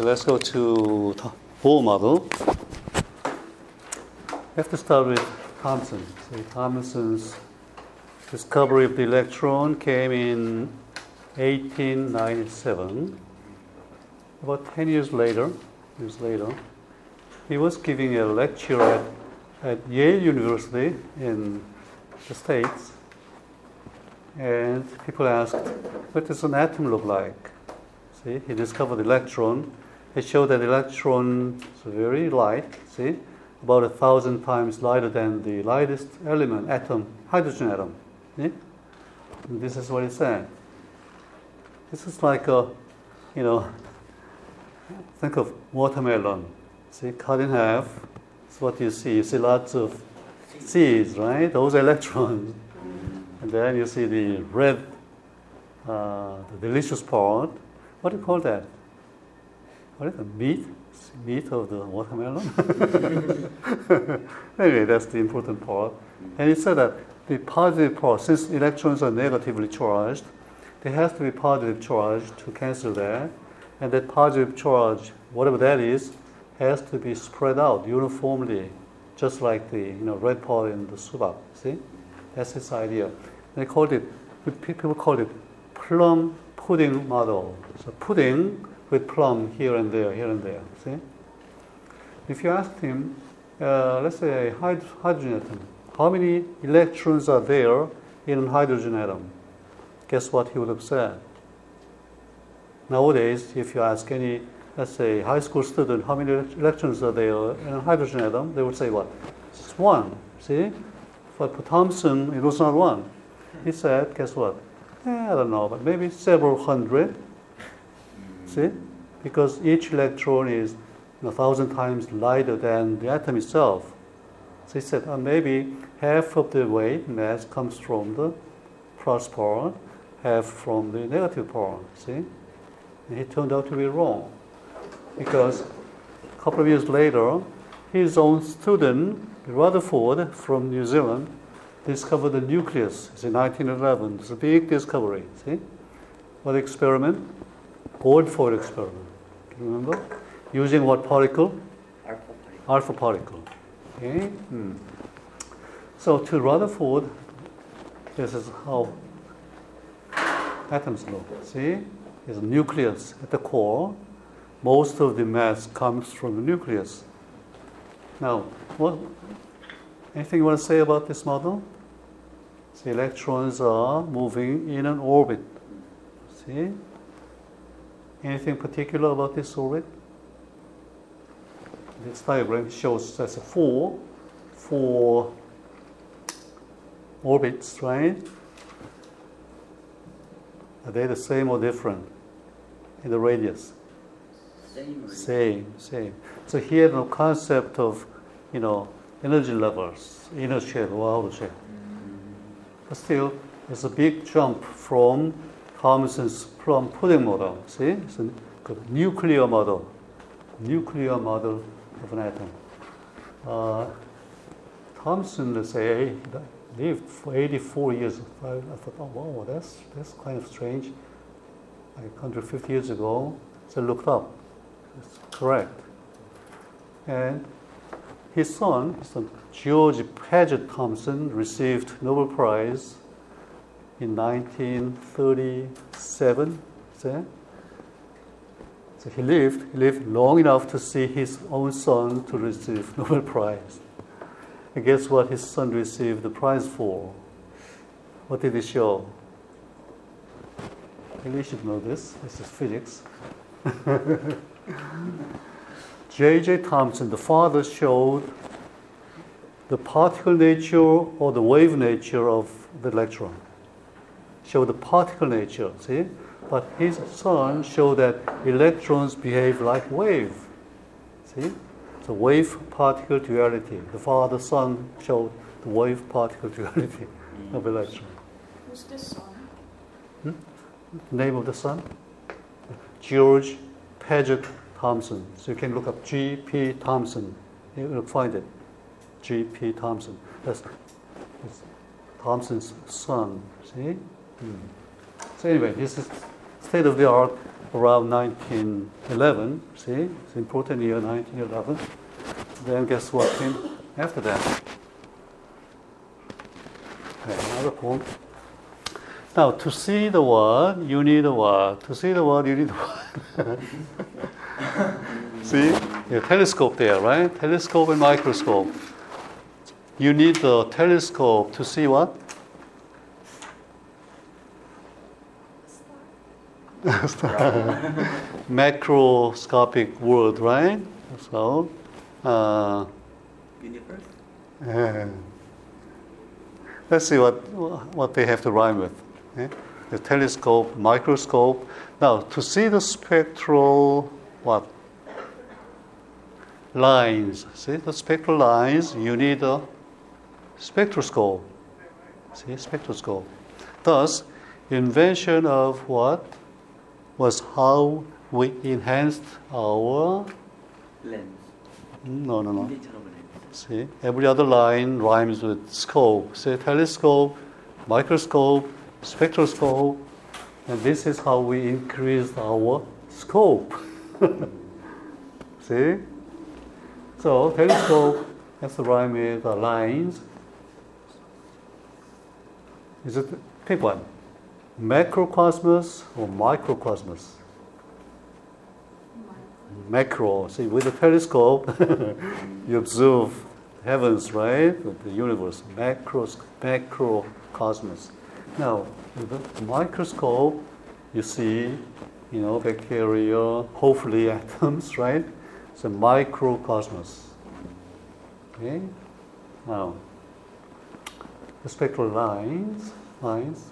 Okay, let's go to the Bohr model. We have to start with Thomson. So Thomson's discovery of the electron came in 1897. About 10 years later, years later, he was giving a lecture at, at Yale University in the States. And people asked, what does an atom look like? See, he discovered the electron. He showed that electron is very light, see, about a thousand times lighter than the lightest element, atom, hydrogen atom. See? And this is what he said. This is like a, you know, think of watermelon. See, cut in half. That's what you see. You see lots of seeds, right? Those electrons. And then you see the red, uh, the delicious part. What do you call that? What is the meat? Meat of the watermelon? anyway, that's the important part. And he said that the positive part, since electrons are negatively charged, there has to be positive charge to cancel that. And that positive charge, whatever that is, has to be spread out uniformly, just like the you know, red part in the subak. See? That's his idea. They called it, people called it plum pudding model. So pudding with plum here and there, here and there. See? If you asked him, uh, let's say hydrogen atom, how many electrons are there in a hydrogen atom? Guess what he would have said? Nowadays, if you ask any, let's say, high school student, how many electrons are there in a hydrogen atom, they would say what? It's one. See? But for Thomson, it was not one. He said, guess what? Eh, I don't know, but maybe several hundred. See? Because each electron is a thousand times lighter than the atom itself. So he said, uh, maybe half of the weight mass comes from the plus part, half from the negative part. See? And he turned out to be wrong. Because a couple of years later, his own student, Rutherford from New Zealand, discovered the nucleus. In 1911. It's a big discovery. See? What experiment? Gold foil experiment. Can you remember? Using what particle? Alpha particle. Alpha particle. Okay? Hmm. So to Rutherford, this is how atoms look. See? There's a nucleus at the core. Most of the mass comes from the nucleus. Now, what, anything you want to say about this model? The electrons are moving in an orbit. See? Anything particular about this orbit? This diagram shows that's four, four orbits, right? Are they the same or different in the radius? Same. Same, same. So here the concept of, you know, energy levels, inner shell or outer shell. Mm-hmm. But still, it's a big jump from Thomson's plum pudding model. See, it's a nuclear model, nuclear model of an atom. Uh, Thomson, let's say, lived for 84 years. I, I thought, oh wow, that's that's kind of strange. Like 150 years ago, so I looked up. It's correct. And his son, his son George Paget Thomson, received Nobel Prize in 1937. See? So he lived, he lived long enough to see his own son to receive Nobel Prize. And guess what his son received the prize for? What did he show? You should know this. This is physics. J.J. Thomson, the father, showed the particle nature or the wave nature of the electron. Showed the particle nature, see? But his son showed that electrons behave like wave. See? So wave particle duality. The father son showed the wave particle duality of electron. Who's this son? Hmm. Name of the son? George Paget Thomson. So you can look up G.P. Thomson. You'll find it. G.P. Thomson. That's, that's Thomson's son. See? So anyway, this is state of the art around 1911. See, it's important year 1911. Then guess what came after that? Okay, another poem. Now, to see the world, you need a what. To see the world, you need a what. see, a telescope there, right? Telescope and microscope. You need the telescope to see what? Macroscopic world, right? So, uh, Universe? uh, let's see what what they have to rhyme with. The telescope, microscope. Now, to see the spectral what lines? See the spectral lines. You need a spectroscope. See spectroscope. Thus, invention of what was how we enhanced our Lens. no no no See, every other line rhymes with scope. Say telescope, microscope, spectroscope, and this is how we increased our scope. See? So telescope has to rhyme with the lines. Is it pick one? Macrocosmos or microcosmos? Macro. See, with a telescope, you observe heavens, right? The universe, macros, macrocosmos. Now, with the microscope, you see, you know, bacteria, hopefully atoms, right? It's a microcosmos. Okay. Now, the spectral lines, lines.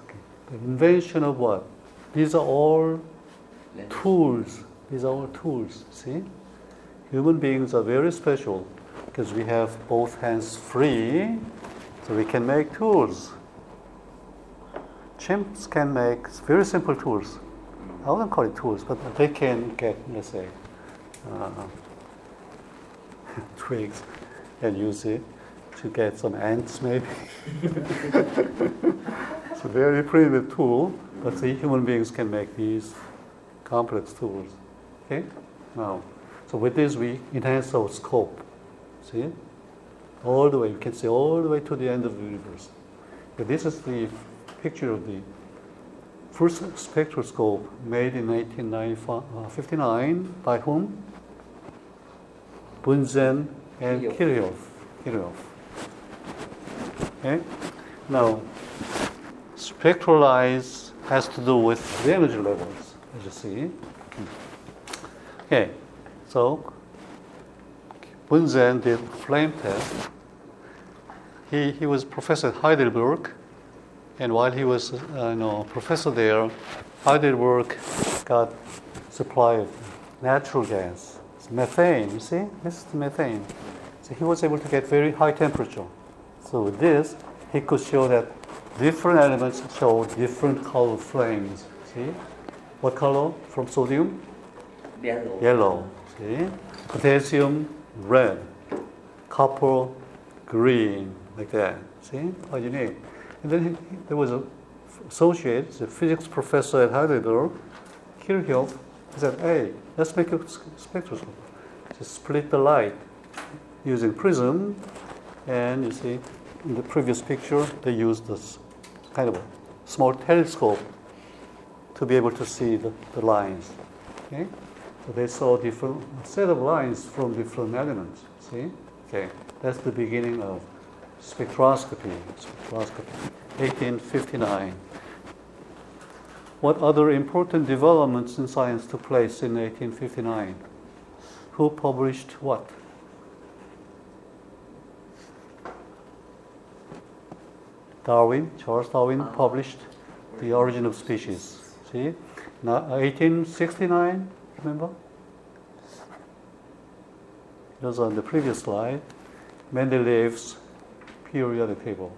Invention of what? These are all tools. These are all tools. See, human beings are very special because we have both hands free, so we can make tools. Chimps can make very simple tools. I wouldn't call it tools, but they can get, let's say, uh, twigs and use it to get some ants, maybe. it's a very primitive tool, but the human beings can make these complex tools. Okay? Now, so with this we enhance our scope. See? All the way, you can see all the way to the end of the universe. Okay, this is the picture of the first spectroscope made in 1859 uh, by whom? Bunsen and. Kirchhoff. Kirchhoff. Okay? Now, spectral lines has to do with the energy levels, as you see. Okay, so Bunsen did flame test. He, he was professor at Heidelberg, and while he was uh, you know, professor there, Heidelberg got supply of natural gas, it's methane. You see, this is the methane. So he was able to get very high temperature. So with this, he could show that different elements show different color flames. See, what color from sodium? Yellow. yellow. See? Potassium, red. Copper, green, like that. See? Quite unique. And then he, he- there was a associate, the physics professor at Heidelberg, Kirchhoff. He said, "Hey, let's make a spectroscope. Just split the light using prism, and you see, in the previous picture, they used this kind of a small telescope to be able to see the, the lines. Okay? So they saw different set of lines from different elements. See? Okay. That's the beginning of spectroscopy. Spectroscopy. 1859. What other important developments in science took place in 1859? Who published what? Darwin, Charles Darwin Ah. published The Origin of Species. See? Now, 1869, remember? It was on the previous slide. Mendeleev's periodic table,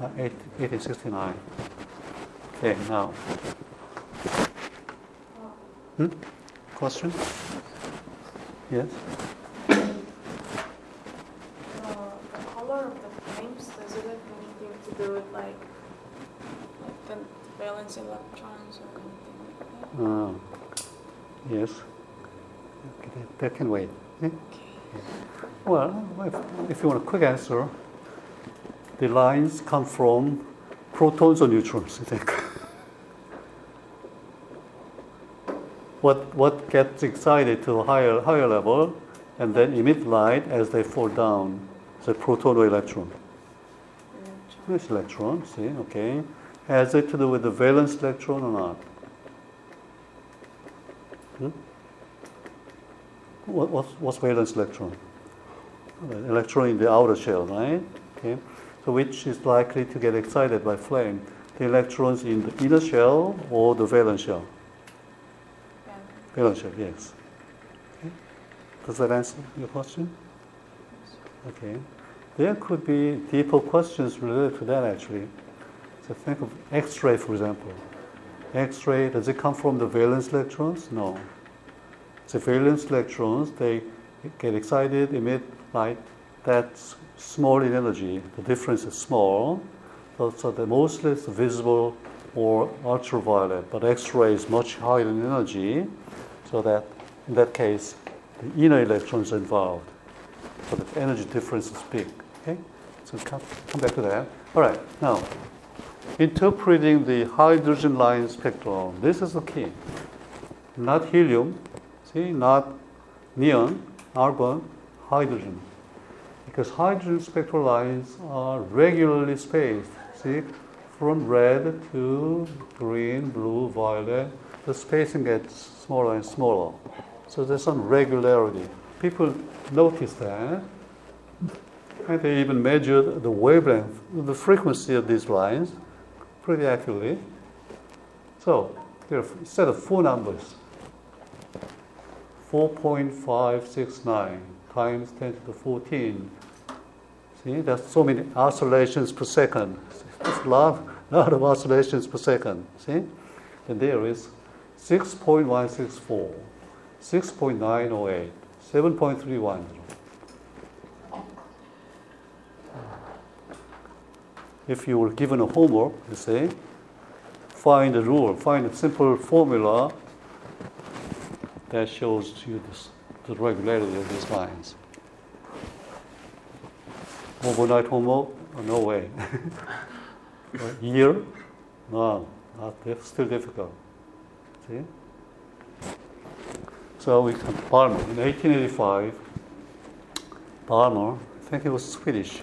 uh, 1869. Okay, now. Hmm? Question? Yes? Uh, the color of the flames, does it have anything to do with like, like the valence electrons or anything like that? Uh, Yes. Okay, that, can wait. Well, if, if you want a quick answer, the lines come from protons or neutrons, I think. what, what gets excited to a higher, higher level and then emit light as they fall down? The proton or electron? Electron. It's electron, see, okay. Has it to do with the valence electron or not? What, what's, what's valence electron? Electron in the outer shell, right? Okay. So which is likely to get excited by flame? The electrons in the inner shell or the valence shell? Balance. Valence shell, yes. Okay. Does that answer your question? Okay. There could be deeper questions related to that actually. So think of X-ray, for example. X-ray, does it come from the valence electrons? No. The valence electrons, they get excited, emit light that's small in energy. The difference is small. So, so the mostly visible or ultraviolet, but X-ray is much higher in energy, so that in that case, the inner electrons are involved. So the energy difference is big. Okay? So come, come back to that. All right, now, interpreting the hydrogen line spectrum. This is the key. Not helium, see, not neon, argon, hydrogen. Because hydrogen spectral lines are regularly spaced. See, from red to green, blue, violet, the spacing gets smaller and smaller. So there's some regularity. People notice that. And they even measured the wavelength, the frequency of these lines pretty accurately. So there are a set of four numbers 4.569 times 10 to the 14. See, that's so many oscillations per second. That's a lot, lot of oscillations per second. See? And there is 6.164, 6.908, 7.310. If you were given a homework, you say, find a rule, find a simple formula that shows you this, the regularity of these lines. Overnight homework? Oh, no way. A year? No, not diff- still difficult. See? So we can Balmer in 1885. Balmer, I think he was Swedish.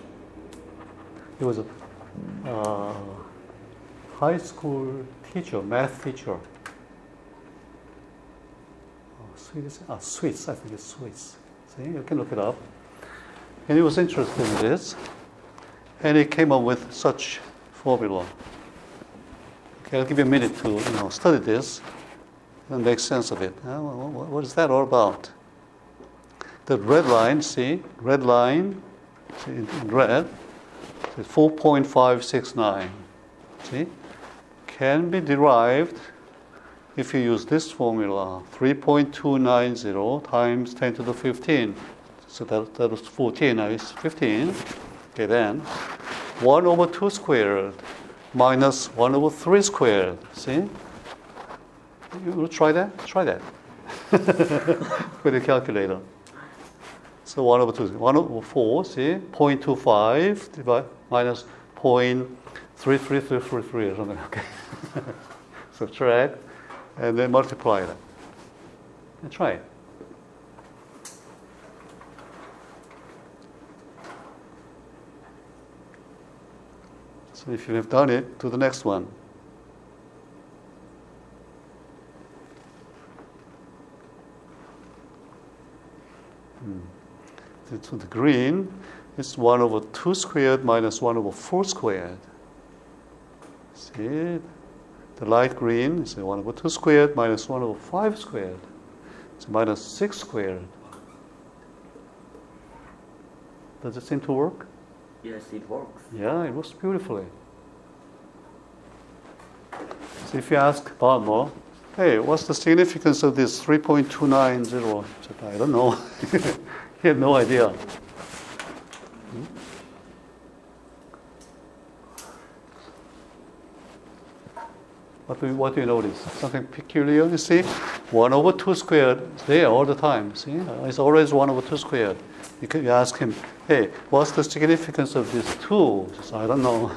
He was a uh, high school teacher, math teacher. Oh, Swedish, ah, Swiss, I think it's Swiss. See, you can look it up. And he was interested in this, and he came up with such formula. Okay, I'll give you a minute to you know study this and make sense of it. Uh, wha- wha- what is that all about? The red line, see, red line, see, in red, is 4.569. See, can be derived if you use this formula 3.290 times 10 to the 15. So that, that was 14, now it's 15. Okay, then 1 over 2 squared minus 1 over 3 squared. See? You will try that? Try that. With a calculator. So 1 over 2, 1 over 4, see? 0.25 divide, minus 0.33333 or something. Okay. Subtract and then multiply that. And try it. So if you have done it, to the next one. Hmm. So to the green, it's 1 over 2 squared minus 1 over 4 squared. See? The light green is 1 over 2 squared minus 1 over 5 squared. It's minus 6 squared. Does it seem to work? Yes, it works. Yeah, it works beautifully. So if you ask Balmer, hey, what's the significance of this 3.290? He said, I don't know. he had no idea. What do, you, what do you notice? Something peculiar, you see? 1 over 2 squared there all the time. See, Uh, it's always 1 over 2 squared. You, can, you ask him, hey, what's the significance of this 2? He says, I don't know.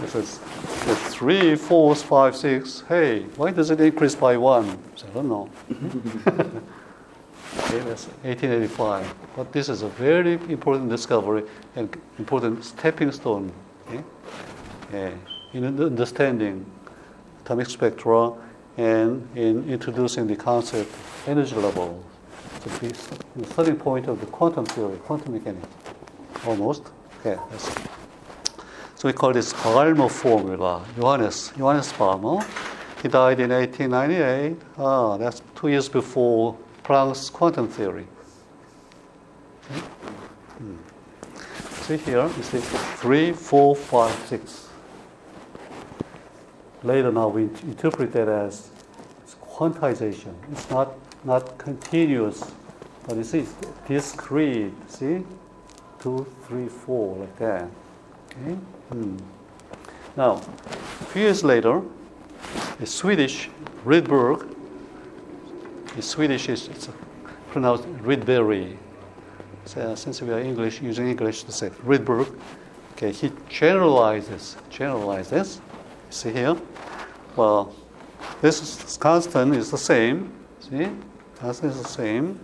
he says, it's 3, 4, 5, 6. Hey, why does it increase by 1? He I don't know. okay, that's 1885. But this is a very important discovery and important stepping stone okay? Yeah, in understanding atomic spectra and in introducing the concept of energy level. The starting point of the quantum theory, quantum mechanics, almost. Okay, so we call this Balmer formula, Johannes, Johannes Balmer. He died in 1898. Ah, that's two years before Planck's quantum theory. Okay? Hmm. See here, you see three, four, five, six. Later now we interpret that as quantization. It's not, not continuous, but you see, it's discrete. See? Two, three, four, like that. Okay? Hmm. Now, a few years later, a Swedish Rydberg, the Swedish is it's pronounced Rydberg. So, since we are English, using English to say Rydberg, okay, he generalizes, generalizes. See here? Well, this constant is the same. See? Constant is the same.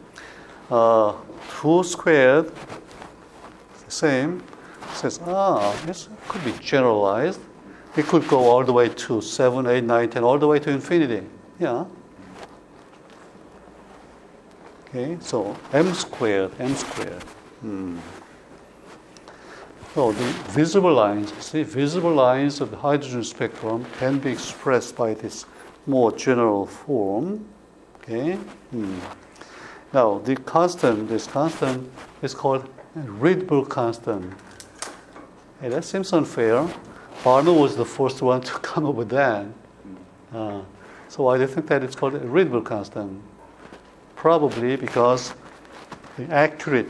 Uh, 2 squared the same. Says, ah, this could be generalized. It could go all the way to 7, 8, 9, 10, all the way to infinity. Yeah. Okay, so m squared, m squared. Hmm. So the visible lines, see, visible lines of the hydrogen spectrum can be expressed by this more general form. Okay. Hmm. Now the constant, this constant is called Rydberg constant. Hey, that seems unfair. Balmer was the first one to come up with that. Uh, so you think that it's called Rydberg constant? Probably because the accurate,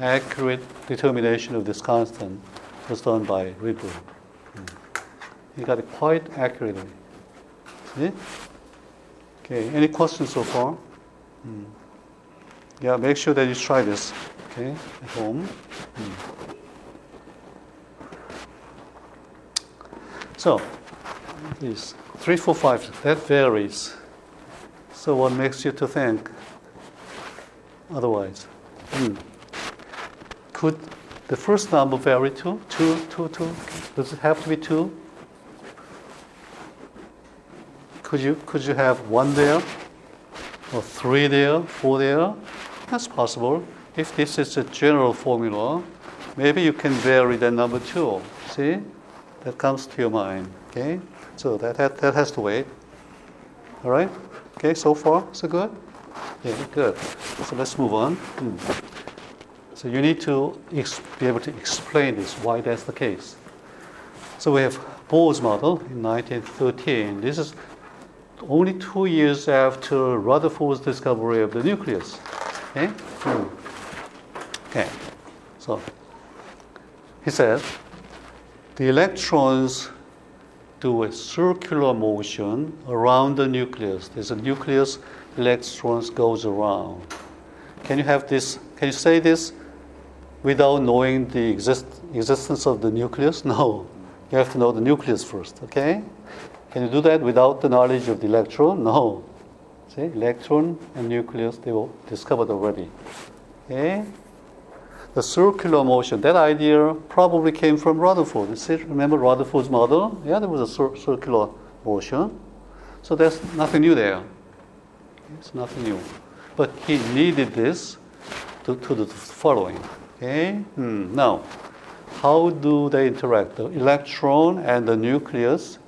accurate determination of this constant was done by Rydberg. Mm. He got it quite accurately. See? Okay, any questions so far? Mm. Yeah, make sure that you try this, okay, at home. Mm. So, these three, four, five, that varies. So, what makes you to think otherwise? Hmm. Could the first number vary too? Two, two, two? Does it have to be two? Could you, could you have one there, or three there, four there? That's possible. If this is a general formula, maybe you can vary the number two. See? That comes to your mind. Okay? So that, that, that has to wait. All right? Okay, so far, so good? Yeah, good. So let's move on. Hmm. So you need to ex- be able to explain this, why that's the case. So we have Bohr's model in 1913. This is only two years after Rutherford's discovery of the nucleus. Okay? Okay. So he says the electrons do a circular motion around the nucleus. There's a nucleus, electrons goes around. Can you have this? Can you say this without knowing the exist, existence of the nucleus? No. You have to know the nucleus first, okay? Can you do that without the knowledge of the electron? No. See, electron and nucleus, they were discovered already. Okay? The circular motion, that idea probably came from Rutherford. See, remember Rutherford's model? Yeah, there was a cir- circular motion. So there's nothing new there. It's nothing new. But he needed this to, to the following. Okay? Hmm. Now, how do they interact? The electron and the nucleus,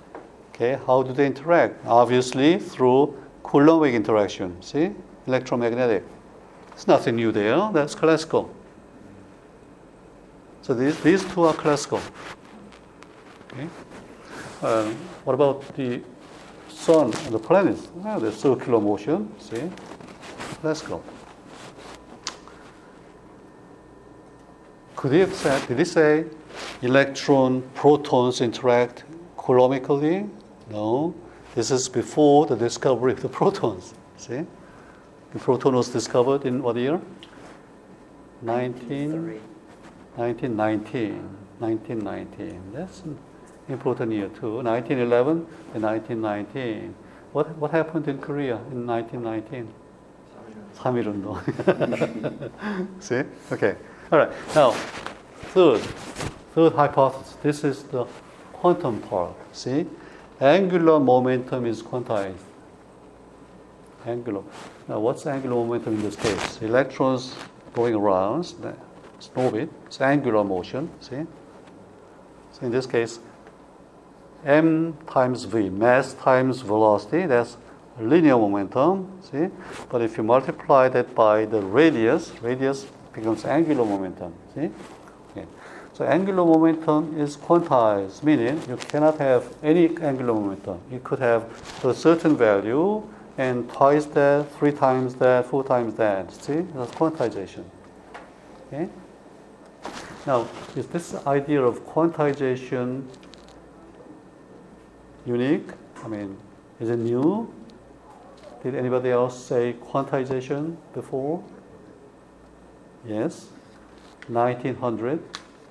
okay, how do they interact? Obviously, through Coulombic interaction. See? Electromagnetic. There's nothing new there. That's classical. So these, these two are classical. Okay? Uh, what about the sun and the planets? Well, the circular motion, see? Classical. Could he have said, did he say electron, protons interact coulombically? No. This is before the discovery of the protons. See? The proton was discovered in what year? 19, 1919. 1919. That's an important year too. 1911 and 1919. What, what happened in Korea in 1919? 3.1운동. See? Okay. All right. Now, third, third hypothesis. This is the quantum part. See? Angular momentum is quantized. Angular. Now, what's angular momentum in this case? Electrons going around, it's orbit, it's angular motion. See? So in this case, m times v, mass times velocity, that's linear momentum, see? But if you multiply that by the radius, radius becomes angular momentum, see? Okay. So angular momentum is quantized, meaning you cannot have any angular momentum. You could have a certain value and twice that, three times that, four times that, see? That's quantization. Okay? Now, is this idea of quantization unique? I mean, is it new? Did anybody else say quantization before? Yes. 1900.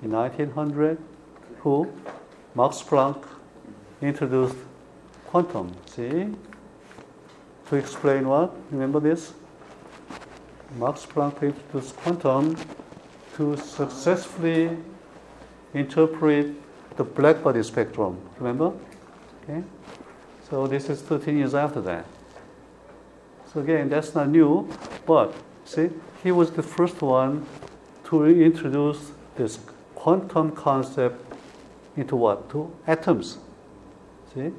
In 1900, who? Max Planck introduced quantum. See? To explain what? Remember this? Max Planck introduced quantum to successfully interpret the black body spectrum. Remember? Okay? So this is 13 years after that. So again, that's not new, but see, he was the first one to introduce this quantum concept into what? To atoms. See?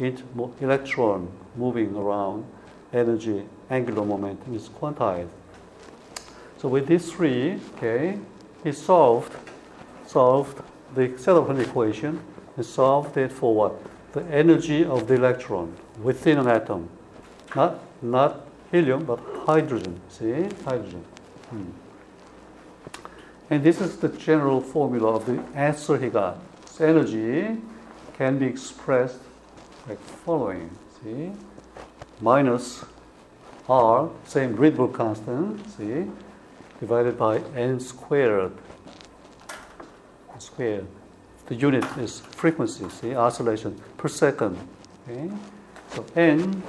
Each electron moving around, energy, angular momentum is quantized. So with these three, okay, he solved solved the Zettelhund equation and solved it for what? The energy of the electron within an atom. Not not helium, but hydrogen. See? Hydrogen. Hmm. And this is the general formula of the answer he got. So energy can be expressed like following. See? Minus R, same Rydberg constant, see? Divided by n squared. Squared. The unit is frequency, see? Oscillation per second. Okay? So n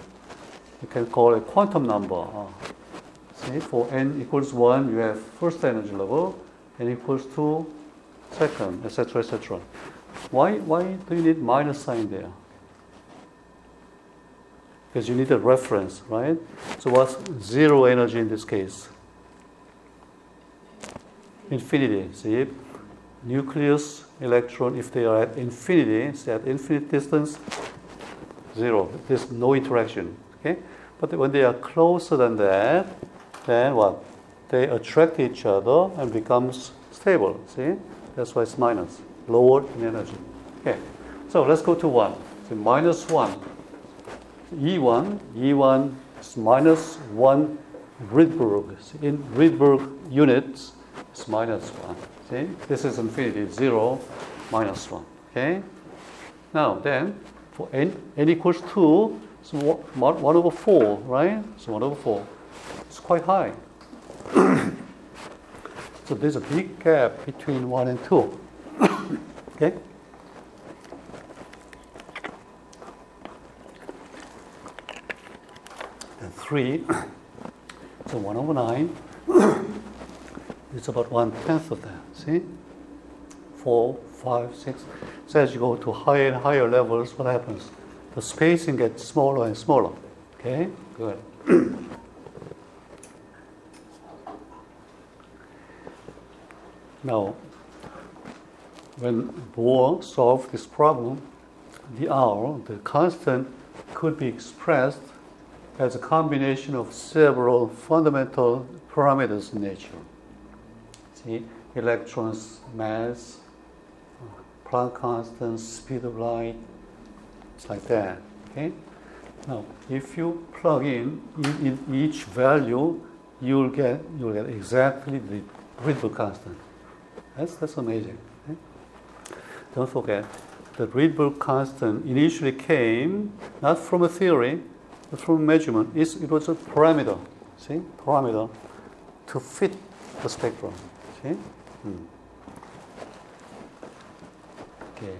you can call a quantum number. Uh, see, for n equals 1, you have first energy level, n equals 2, second, etc., etc. Why, why do you need minus sign there? Because you need a reference, right? So what's zero energy in this case? Infinity. See, nucleus, electron, if they are at infinity, say at infinite distance, zero. There's no interaction. Okay? But when they are closer than that, then what? They attract each other and becomes stable. See? That's why it's minus, lower in energy. Okay. So let's go to 1. So minus 1. E1, E1 is minus 1 Rydberg. In Rydberg units, it's minus 1. See? This is infinity, 0, minus 1. Okay? Now, then, for n, n equals 2, so 1, 1 over 4, right? So 1 over 4. It's quite high. so there's a big gap between 1 and 2. okay? And 3, so 1 over 9. it's about one tenth of that, see? 4, 5, 6. So as you go to higher and higher levels, what happens? The spacing gets smaller and smaller. Okay, good. now, when Bohr solved this problem, the R, the constant, could be expressed as a combination of several fundamental parameters in nature. See, electrons, mass, Planck constant, speed of light, it's like that. Okay. Now, if you plug in, in, in each value, you'll get you'll get exactly the Rydberg constant. That's that's amazing. Okay? Don't forget, the Rydberg constant initially came not from a theory, but from measurement. It's, it was a parameter, see, parameter to fit the spectrum. See? Hmm. Okay,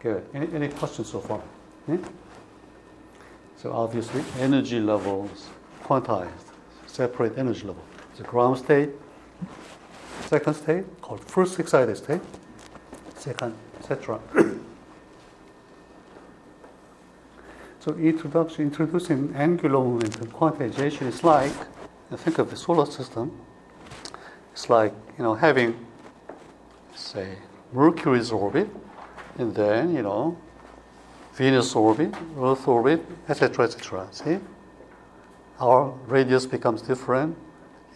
good. Any, any questions so far? Hmm? So obviously, energy levels quantized, separate energy level. The ground state, second state called first excited state, second, etc. so introduction, introducing angular momentum quantization is like, think of the solar system. It's like you know having, say, Mercury's orbit, and then you know Venus orbit, Earth orbit, etc., etc. See, our radius becomes different.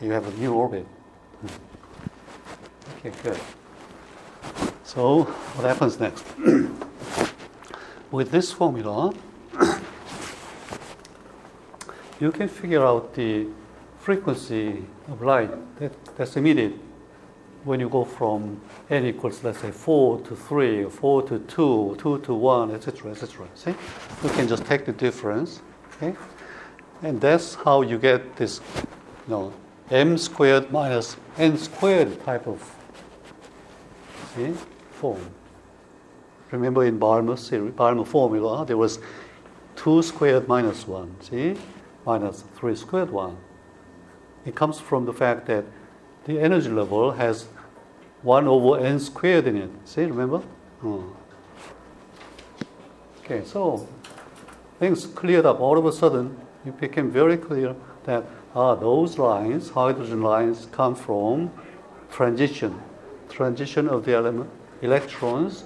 You have a new orbit. Hmm. Okay, good. So, what happens next? With this formula, you can figure out the frequency of light that, that's emitted when you go from n equals, let's say, 4 to 3, 4 to 2, 2 to 1, etc., etc. See? You can just take the difference, okay? And that's how you get this, you know, m squared minus n squared type of see, form. Remember in Balmer, Balmer formula, there was 2 squared minus 1, see? Minus 3 squared 1. It comes from the fact that the energy level has 1 over n squared in it. See, remember? Oh. Okay, so things cleared up. All of a sudden, it became very clear that ah, those lines, hydrogen lines, come from transition, transition of the element, electrons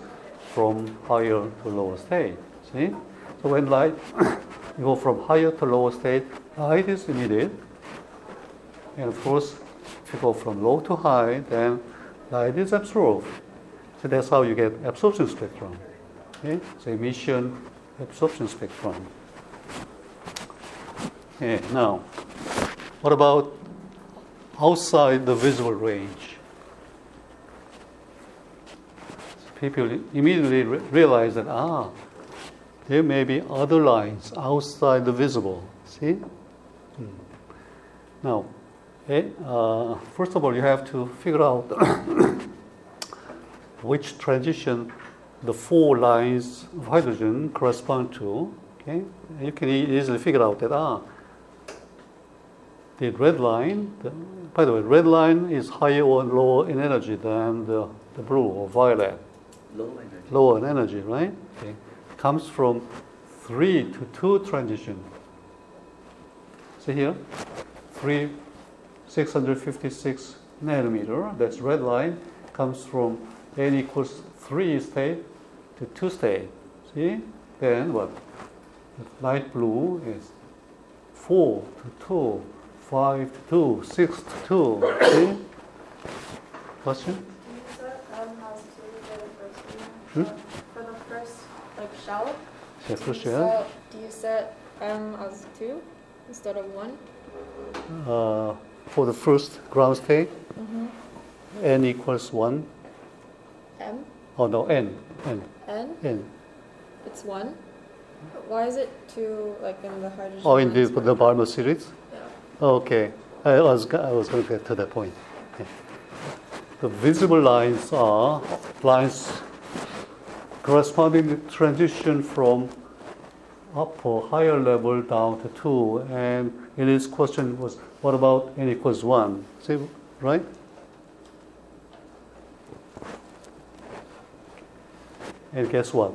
from higher to lower state. See? So when light you go from higher to lower state, light is emitted. And of course, if you go from low to high, then light is absorbed. So that's how you get absorption spectrum. Okay? So emission absorption spectrum. Okay, now, what about outside the visible range? People immediately re- realize that, ah, there may be other lines outside the visible. See? Hmm. Now, eh, uh, first of all, you have to figure out which transition the four lines of hydrogen correspond to. Okay, you can e- easily figure out that ah, the red line. The, by the way, red line is higher or lower in energy than the, the blue or violet. Low energy. Lower in energy, right? Okay, comes from three to two transition. See here, three, 656 nanometer. That's red line comes from n equals three state to two state. See? Then what? The light blue is four to two, five to two, six to two. See? Question? Do you set M has two for the first Hmm? For the first, like, shell? You question. set- Do you set M as two instead of one? Uh, for the first ground state, Mm-hmm. n equals one. M? Oh no, n, n, N? n. It's one? Why is it two, like, in the hydrogen? Oh, in the, the Balmer series? Yeah. Okay, I was, I was going to get to that point. Okay. The visible lines are lines corresponding to transition from up or higher level down to two. And in his question was, what about n equals one? See, right? And guess what?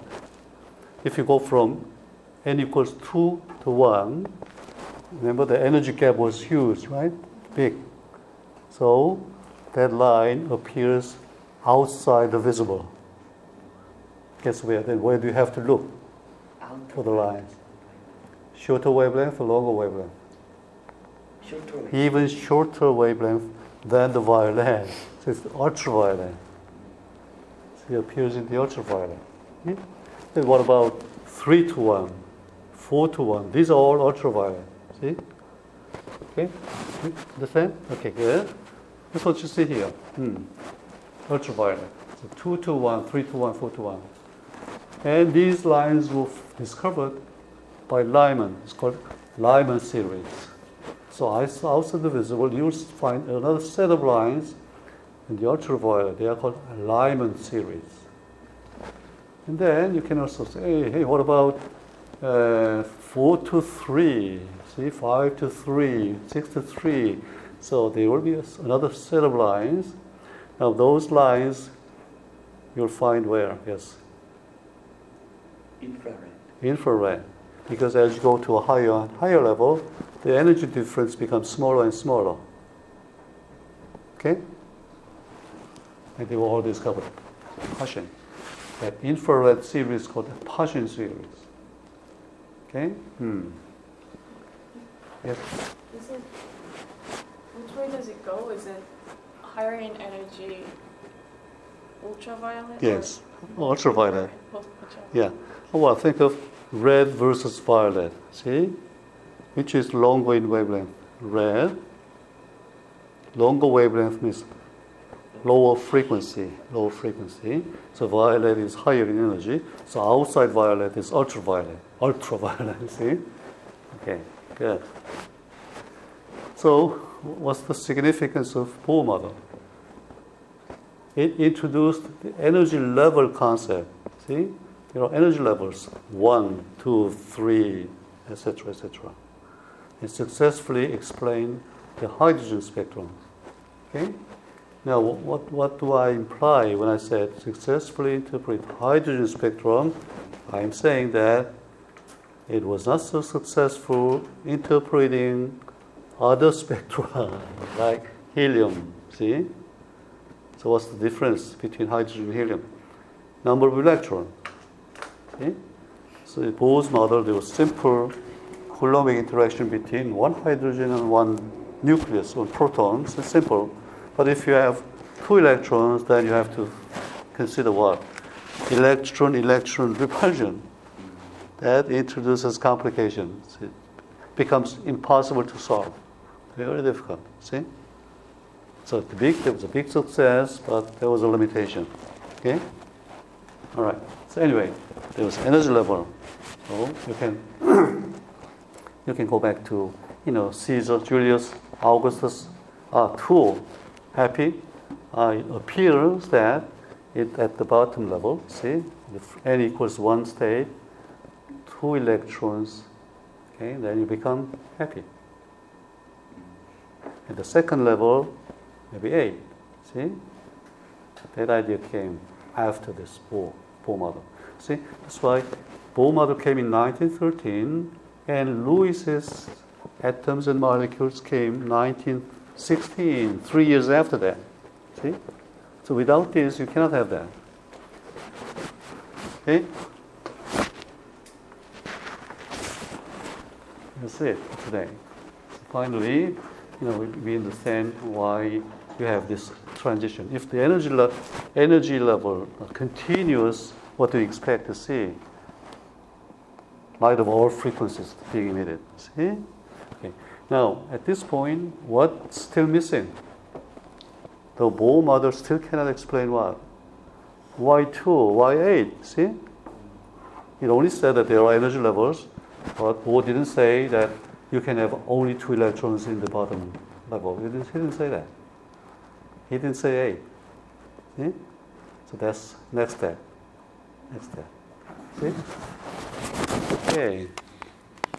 If you go from n equals 2 to 1, remember the energy gap was huge, right? Big. So that line appears outside the visible. Guess where? Then where do you have to look for the lines? Shorter wavelength or longer wavelength? Even shorter wavelength than the violet. So it's ultraviolet. So it appears in the ultraviolet. Hmm? Then what about 3 to 1, 4 to 1? These are all ultraviolet. See? Okay? Understand? Okay, good. That's what you see here. Hmm. Ultraviolet. So 2 to 1, 3 to 1, 4 to 1. And these lines were discovered by Lyman. It's called Lyman series. So outside the visible, you'll find another set of lines in the ultraviolet. They are called Lyman series. And then you can also say, hey, hey what about uh, 4 to 3, see, 5 to 3, 6 to 3. So there will be another set of lines. Now those lines you'll find where? Yes? Infrared. Infrared. Because as you go to a higher higher level, the energy difference becomes smaller and smaller. Okay? And they were all discovered. Paschen. That infrared series called the Paschen series. Okay? Hmm. Yes. Is it, which way does it go? Is it higher in energy ultraviolet? Yes. Ultraviolet. Both Yeah. Oh, well, think of red versus violet. See? Which is longer in wavelength? Red. Longer wavelength means lower frequency, lower frequency. So violet is higher in energy. So outside violet is ultraviolet, ultraviolet. See? Okay, good. So what's the significance of Bohr model? It introduced the energy level concept. See, there are energy levels one, two, three, etc., etc. It successfully explain the hydrogen spectrum. Okay. Now, what, what do I imply when I said successfully interpret hydrogen spectrum? I'm saying that it was not so successful interpreting other spectra like helium. See? So, what's the difference between hydrogen and helium? Number of electrons. See? So, in Bohr's model, there was simple Coulombic interaction between one hydrogen and one nucleus, one protons it's simple. But if you have two electrons, then you have to consider what? Electron electron repulsion. That introduces complications. It becomes impossible to solve. Very difficult. See? So the big there was a big success, but there was a limitation. Okay? Alright. So anyway, there was energy level. So you can you can go back to, you know, Caesar, Julius, Augustus, uh, two happy, uh, it appears that it at the bottom level, see, if n equals one state, two electrons, okay, then you become happy. At the second level, maybe eight. See, that idea came after this Bohr, Bohr model. See, that's why Bohr model came in 1913, and Lewis's atoms and molecules came 1916, three years after that. See? So without this, you cannot have that. Okay? That's it for today. So finally, you know, we, we, understand why you have this transition. If the energy, le- energy level continues, what do you expect to see? Light of all frequencies being emitted. See? Okay. Now, at this point, what's still missing? The Bohr model still cannot explain what? Why 2? Why 8? See? It only said that there are energy levels, but Bohr didn't say that you can have only two electrons in the bottom level. He didn't, he didn't say that. He didn't say 8. See? So that's next step. Next step. See? Okay.